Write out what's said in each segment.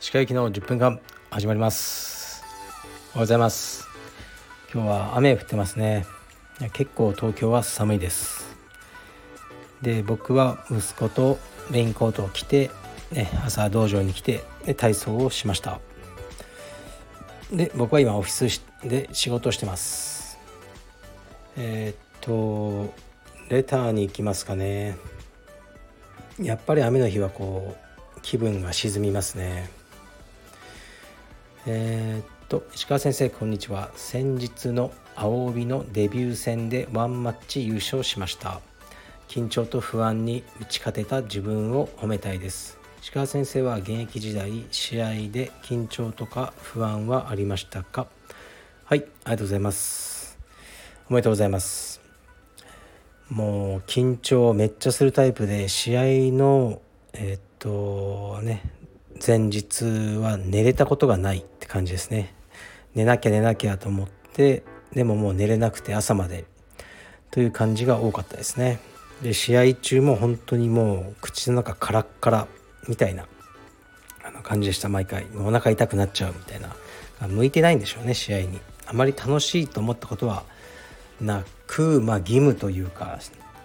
歯科行きの10分間始まります。おはようございます。今日は雨降ってますね。結構東京は寒いです。で僕は息子とレインコートを着て、ね、朝道場に来て体操をしました。で僕は今オフィスで仕事をしてます。えー、っとレターに行きますかね。やっぱり雨の日はこう気分が沈みますね。えー、っと石川先生こんにちは。先日の青帯のデビュー戦でワンマッチ優勝しました。緊張と不安に打ち勝てた自分を褒めたいです。石川先生は現役時代試合で緊張とか不安はありましたか？はいありがとうございます。おめでとうございます。もう緊張めっちゃするタイプで試合のえー、っとね前日は寝れたことがないって感じですね。寝なきゃ寝なきゃと思ってでももう寝れなくて朝まで。という感じが多かったですね。で試合中も本当にもう口の中カラッカラみたいな感じでした。毎回。お腹痛くなっちゃうみたいな。向いてないんでしょうね試合に。あまり楽しいと思ったことはなくまあ義務というか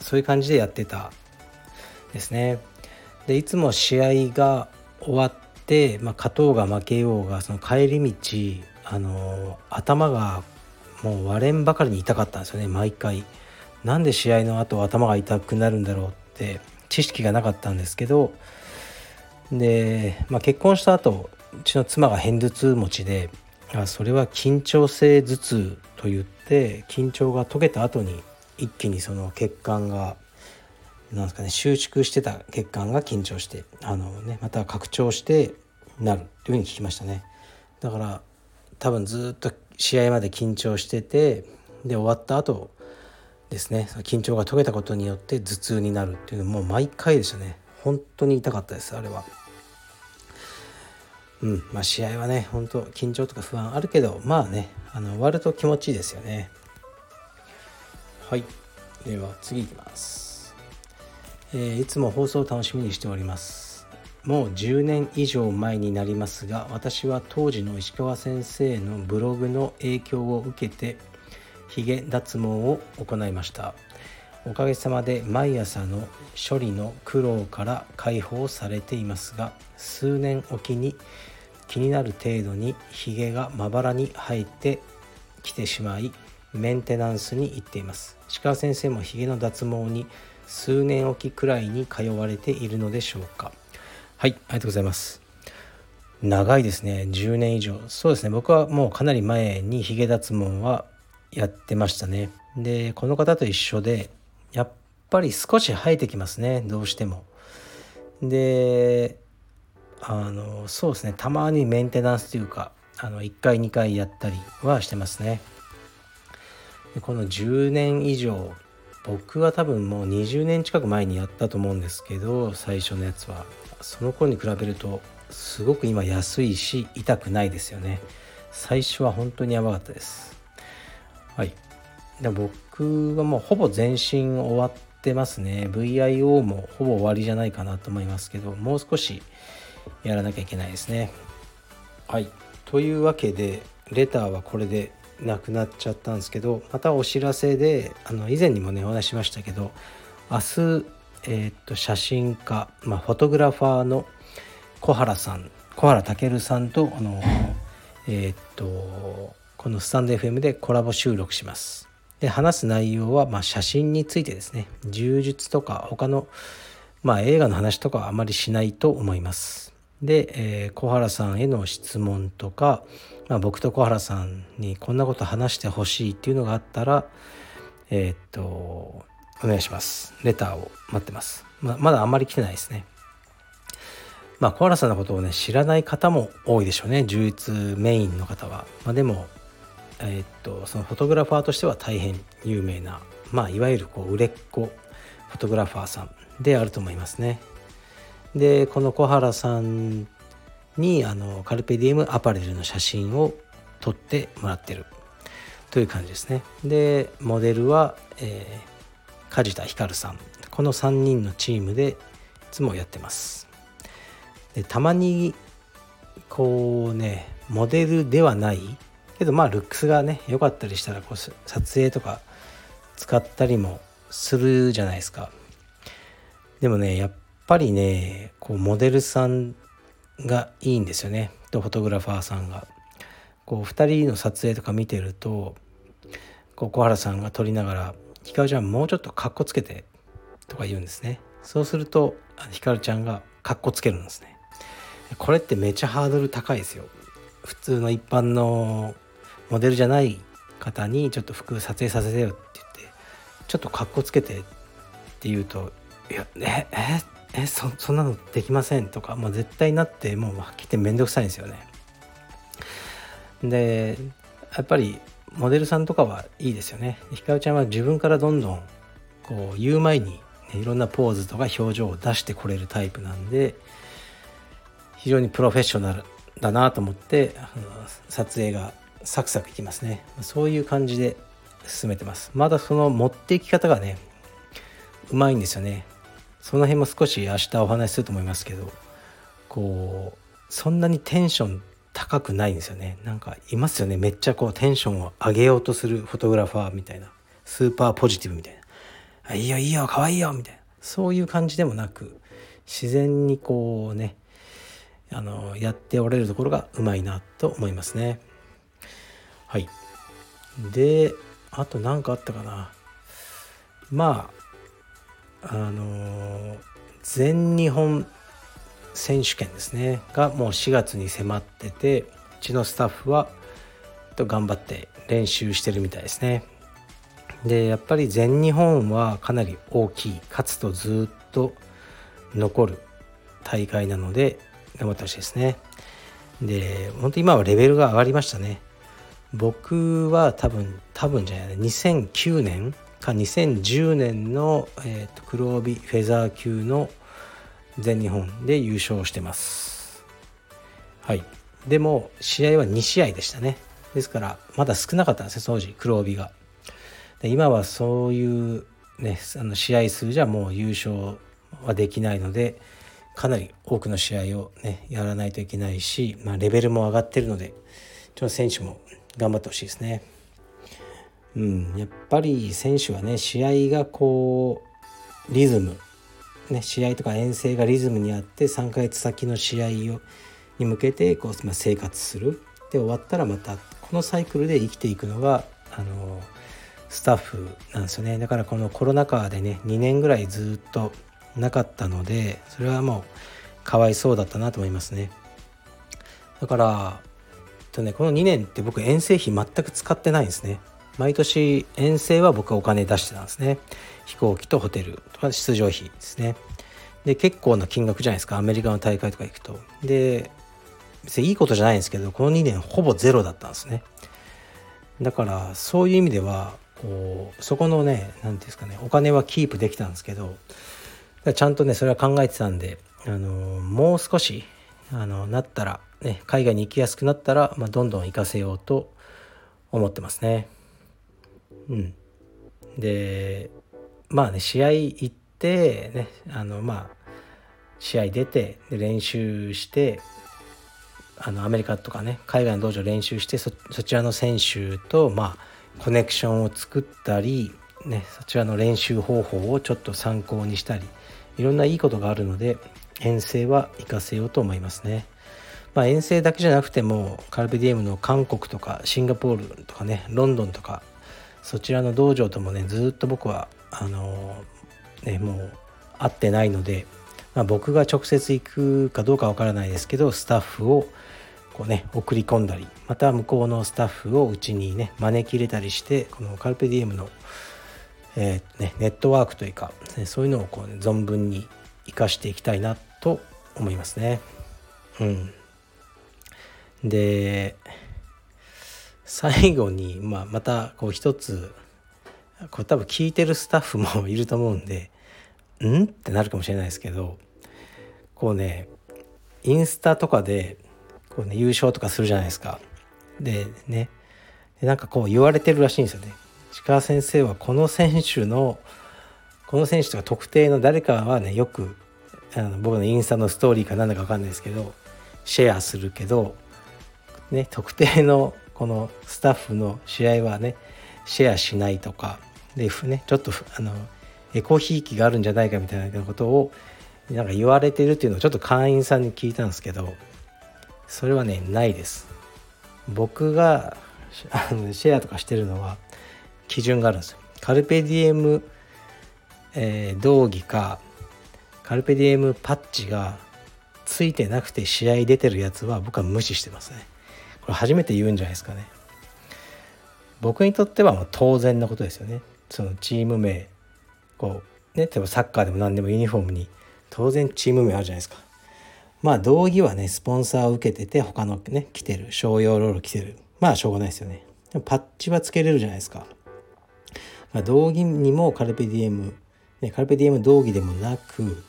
そういう感じでやってたですね。でいつも試合が終わって、まあ、勝とうが負けようがその帰り道あの頭がもう割れんばかりに痛かったんですよね毎回。なんで試合の後頭が痛くなるんだろうって知識がなかったんですけどで、まあ、結婚した後うちの妻が片頭痛持ちであそれは緊張性頭痛といって緊張が解けた後に一気にその血管がなんですかね収縮してた血管が緊張してあの、ね、また拡張してなるというふうに聞きましたね。だから多分ずっと試合まで緊張しててで終わった後ですね緊張が解けたことによって頭痛になるっていうのもう毎回でしたね。本当に痛かったですあれは。うん。まあ試合はね本当緊張とか不安あるけどまあねあの終わると気持ちいいですよね。はい。では次いきます。えー、いつも放送を楽しみにしております。もう10年以上前になりますが私は当時の石川先生のブログの影響を受けてヒゲ脱毛を行いました。おかげさまで毎朝の処理の苦労から解放されていますが数年おきに気になる程度にヒゲがまばらに生えてきてしまいメンテナンスに行っています。石川先生もヒゲの脱毛に数年おきくらいに通われているのでしょうか。はいありがとうございます。長いですね。10年以上。そうですね。僕はもうかなり前にヒゲ脱毛はやってましたね。でこの方と一緒でやっぱり少し生えてきますね。どうしても。であのそうですね。たまにメンテナンスというかあの1回2回やったりはしてますね。でこの10年以上僕は多分もう20年近く前にやったと思うんですけど最初のやつは。その頃に比べるとすごく今安いし痛くないですよね。最初は本当にやばかったです。はい。で僕はもうほぼ全身終わってますね。VIO もほぼ終わりじゃないかなと思いますけどもう少しやらなきゃいけないですね。はい。というわけでレターはこれでなくなっちゃったんですけどまたお知らせであの以前にもねお話ししましたけど明日えー、っと写真家、まあ、フォトグラファーの小原さん小原健さんとあのえー、っとこのスタンド FM でコラボ収録します。で話す内容は、まあ、写真についてですね。柔術とか他の、まあ、映画の話とかはあまりしないと思います。で、えー、小原さんへの質問とか、まあ、僕と小原さんにこんなこと話してほしいっていうのがあったらえー、っとお願いします。レターを待ってます、ままだあんまり来てないですね。まあ小原さんのことをね知らない方も多いでしょうね。充実メインの方は、まあ、でもえー、っとそのフォトグラファーとしては大変有名な、まあ、いわゆるこう売れっ子フォトグラファーさんであると思いますね。でこの小原さんにあのカルペディエムアパレルの写真を撮ってもらってるという感じですね。でモデルは、えー、梶田光さんこの3人のチームでいつもやってますでたまにこうねモデルではないけどまあルックスがね良かったりしたらこう撮影とか使ったりもするじゃないですか。でもねやっぱりねこうモデルさんがいいんですよね。とフォトグラファーさんが。こう2人の撮影とか見てるとこう小原さんが撮りながら「ひかるちゃんもうちょっとかっこつけて」とか言うんですね。そうするとひかるちゃんがかっこつけるんですね。これってめっちゃハードル高いですよ。普通の一般のモデルじゃない方にちょっと服撮影させてよってちょっとかっこつけてって言うと「いやえええそそんなのできません」とかもう絶対なってもうはっきり言って面倒くさいんですよね。でやっぱりモデルさんとかはいいですよね。ひかるちゃんは自分からどんどんこう言う前に、ね、いろんなポーズとか表情を出してこれるタイプなんで非常にプロフェッショナルだなと思って撮影がサクサクいきますねそういう感じで進めてます。まだその持っていき方がねうまいんですよね。その辺も少し明日お話しすると思いますけどこうそんなにテンション高くないんですよね。なんかいますよね。めっちゃこうテンションを上げようとするフォトグラファーみたいな。スーパーポジティブみたいな「いいよいいよかわいいよ」みたいな。そういう感じでもなく自然にこうねあのやっておられるところがうまいなと思いますね。はい。であと何かあったかな。まああの全日本選手権ですね。がもう4月に迫っててうちのスタッフはと頑張って練習してるみたいですね。でやっぱり全日本はかなり大きい。勝つとずっと残る大会なので頑張ってほしいですね。で本当今はレベルが上がりましたね。僕は多分多分じゃない2009年か2010年の、えーと、黒帯フェザー級の全日本で優勝してます。はい。でも試合は2試合でしたね。ですからまだ少なかったんですね当時黒帯が。で今はそういうねあの試合数じゃもう優勝はできないのでかなり多くの試合をねやらないといけないし、まあ、レベルも上がってるのでちょっと選手も頑張ってほしいですね。うん、やっぱり選手はね試合がこうリズム、ね、試合とか遠征がリズムにあって3ヶ月先の試合をに向けてこう、まあ、生活する。で終わったらまたこのサイクルで生きていくのがあのスタッフなんですよね。だからこのコロナ禍でね2年ぐらいずっとなかったのでそれはもうかわいそうだったなと思いますね。だからとねこの2年って僕遠征費全く使ってないんですね。毎年遠征は僕はお金出してたんですね。飛行機とホテル出場費ですね。で結構な金額じゃないですか。アメリカの大会とか行くと。で別にいいことじゃないんですけどこの2年ほぼゼロだったんですね。だからそういう意味ではこうそこのね何ていうんですかねお金はキープできたんですけどちゃんとねそれは考えてたんであのもう少しあのなったら、ね、海外に行きやすくなったら、まあ、どんどん行かせようと思ってますね。うん、でまあね試合行ってねあのまあ試合出て練習してあのアメリカとかね海外の道場練習してそちらの選手とまあコネクションを作ったり、ね、そちらの練習方法をちょっと参考にしたりいろんないいことがあるので遠征は行かせようと思いますね。まあ、遠征だけじゃなくてもカルペディエムの韓国とかシンガポールとかねロンドンとかそちらの道場ともねずっと僕はあのねもう会ってないので、まあ、僕が直接行くかどうかわからないですけどスタッフをこうね送り込んだりまた向こうのスタッフをうちにね招き入れたりしてこのカルペディエムのえー、ね、ネットワークというか、ね、そういうのをこう、ね、存分に生かしていきたいなと思いますね。うん、で最後に、まあ、またこう一つこれ多分聞いてるスタッフも いると思うんで「ん?」ってなるかもしれないですけどこうねインスタとかでこう、ね、優勝とかするじゃないですか。でねでなんかこう言われてるらしいんですよね。市川先生はこの選手のこの選手とか特定の誰かはねよくあの僕のインスタのストーリーか何だか分かんないですけどシェアするけど、ね、特定のこのスタッフの試合はねシェアしないとかで、ね、ちょっとあのエコひいきがあるんじゃないかみたいなことをなんか言われてるっていうのをちょっと会員さんに聞いたんですけどそれはねないです。僕があのシェアとかしてるのは基準があるんですよ。カルペディエム、えー、道着かカルペディエムパッチがついてなくて試合出てるやつは僕は無視してますね。これ初めて言うんじゃないですかね。僕にとってはもう当然なことですよね。そのチーム名。こうね例えばサッカーでも何でもユニフォームに当然チーム名あるじゃないですか。まあ道着はねスポンサーを受けてて他のね着てる商用ロール着てる。まあしょうがないですよね。でもパッチはつけれるじゃないですか、まあ、道着にもカルペディエム、ね、カルペディエム道着でもなく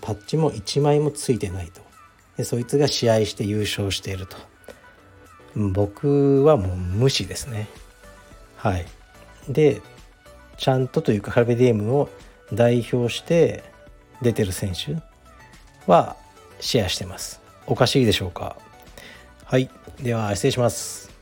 パッチも1枚もついてないと。でそいつが試合して優勝していると。僕はもう無視ですね。はい。でちゃんとというかカルベディエムを代表して出てる選手はシェアしてます。おかしいでしょうか。はい。では失礼します。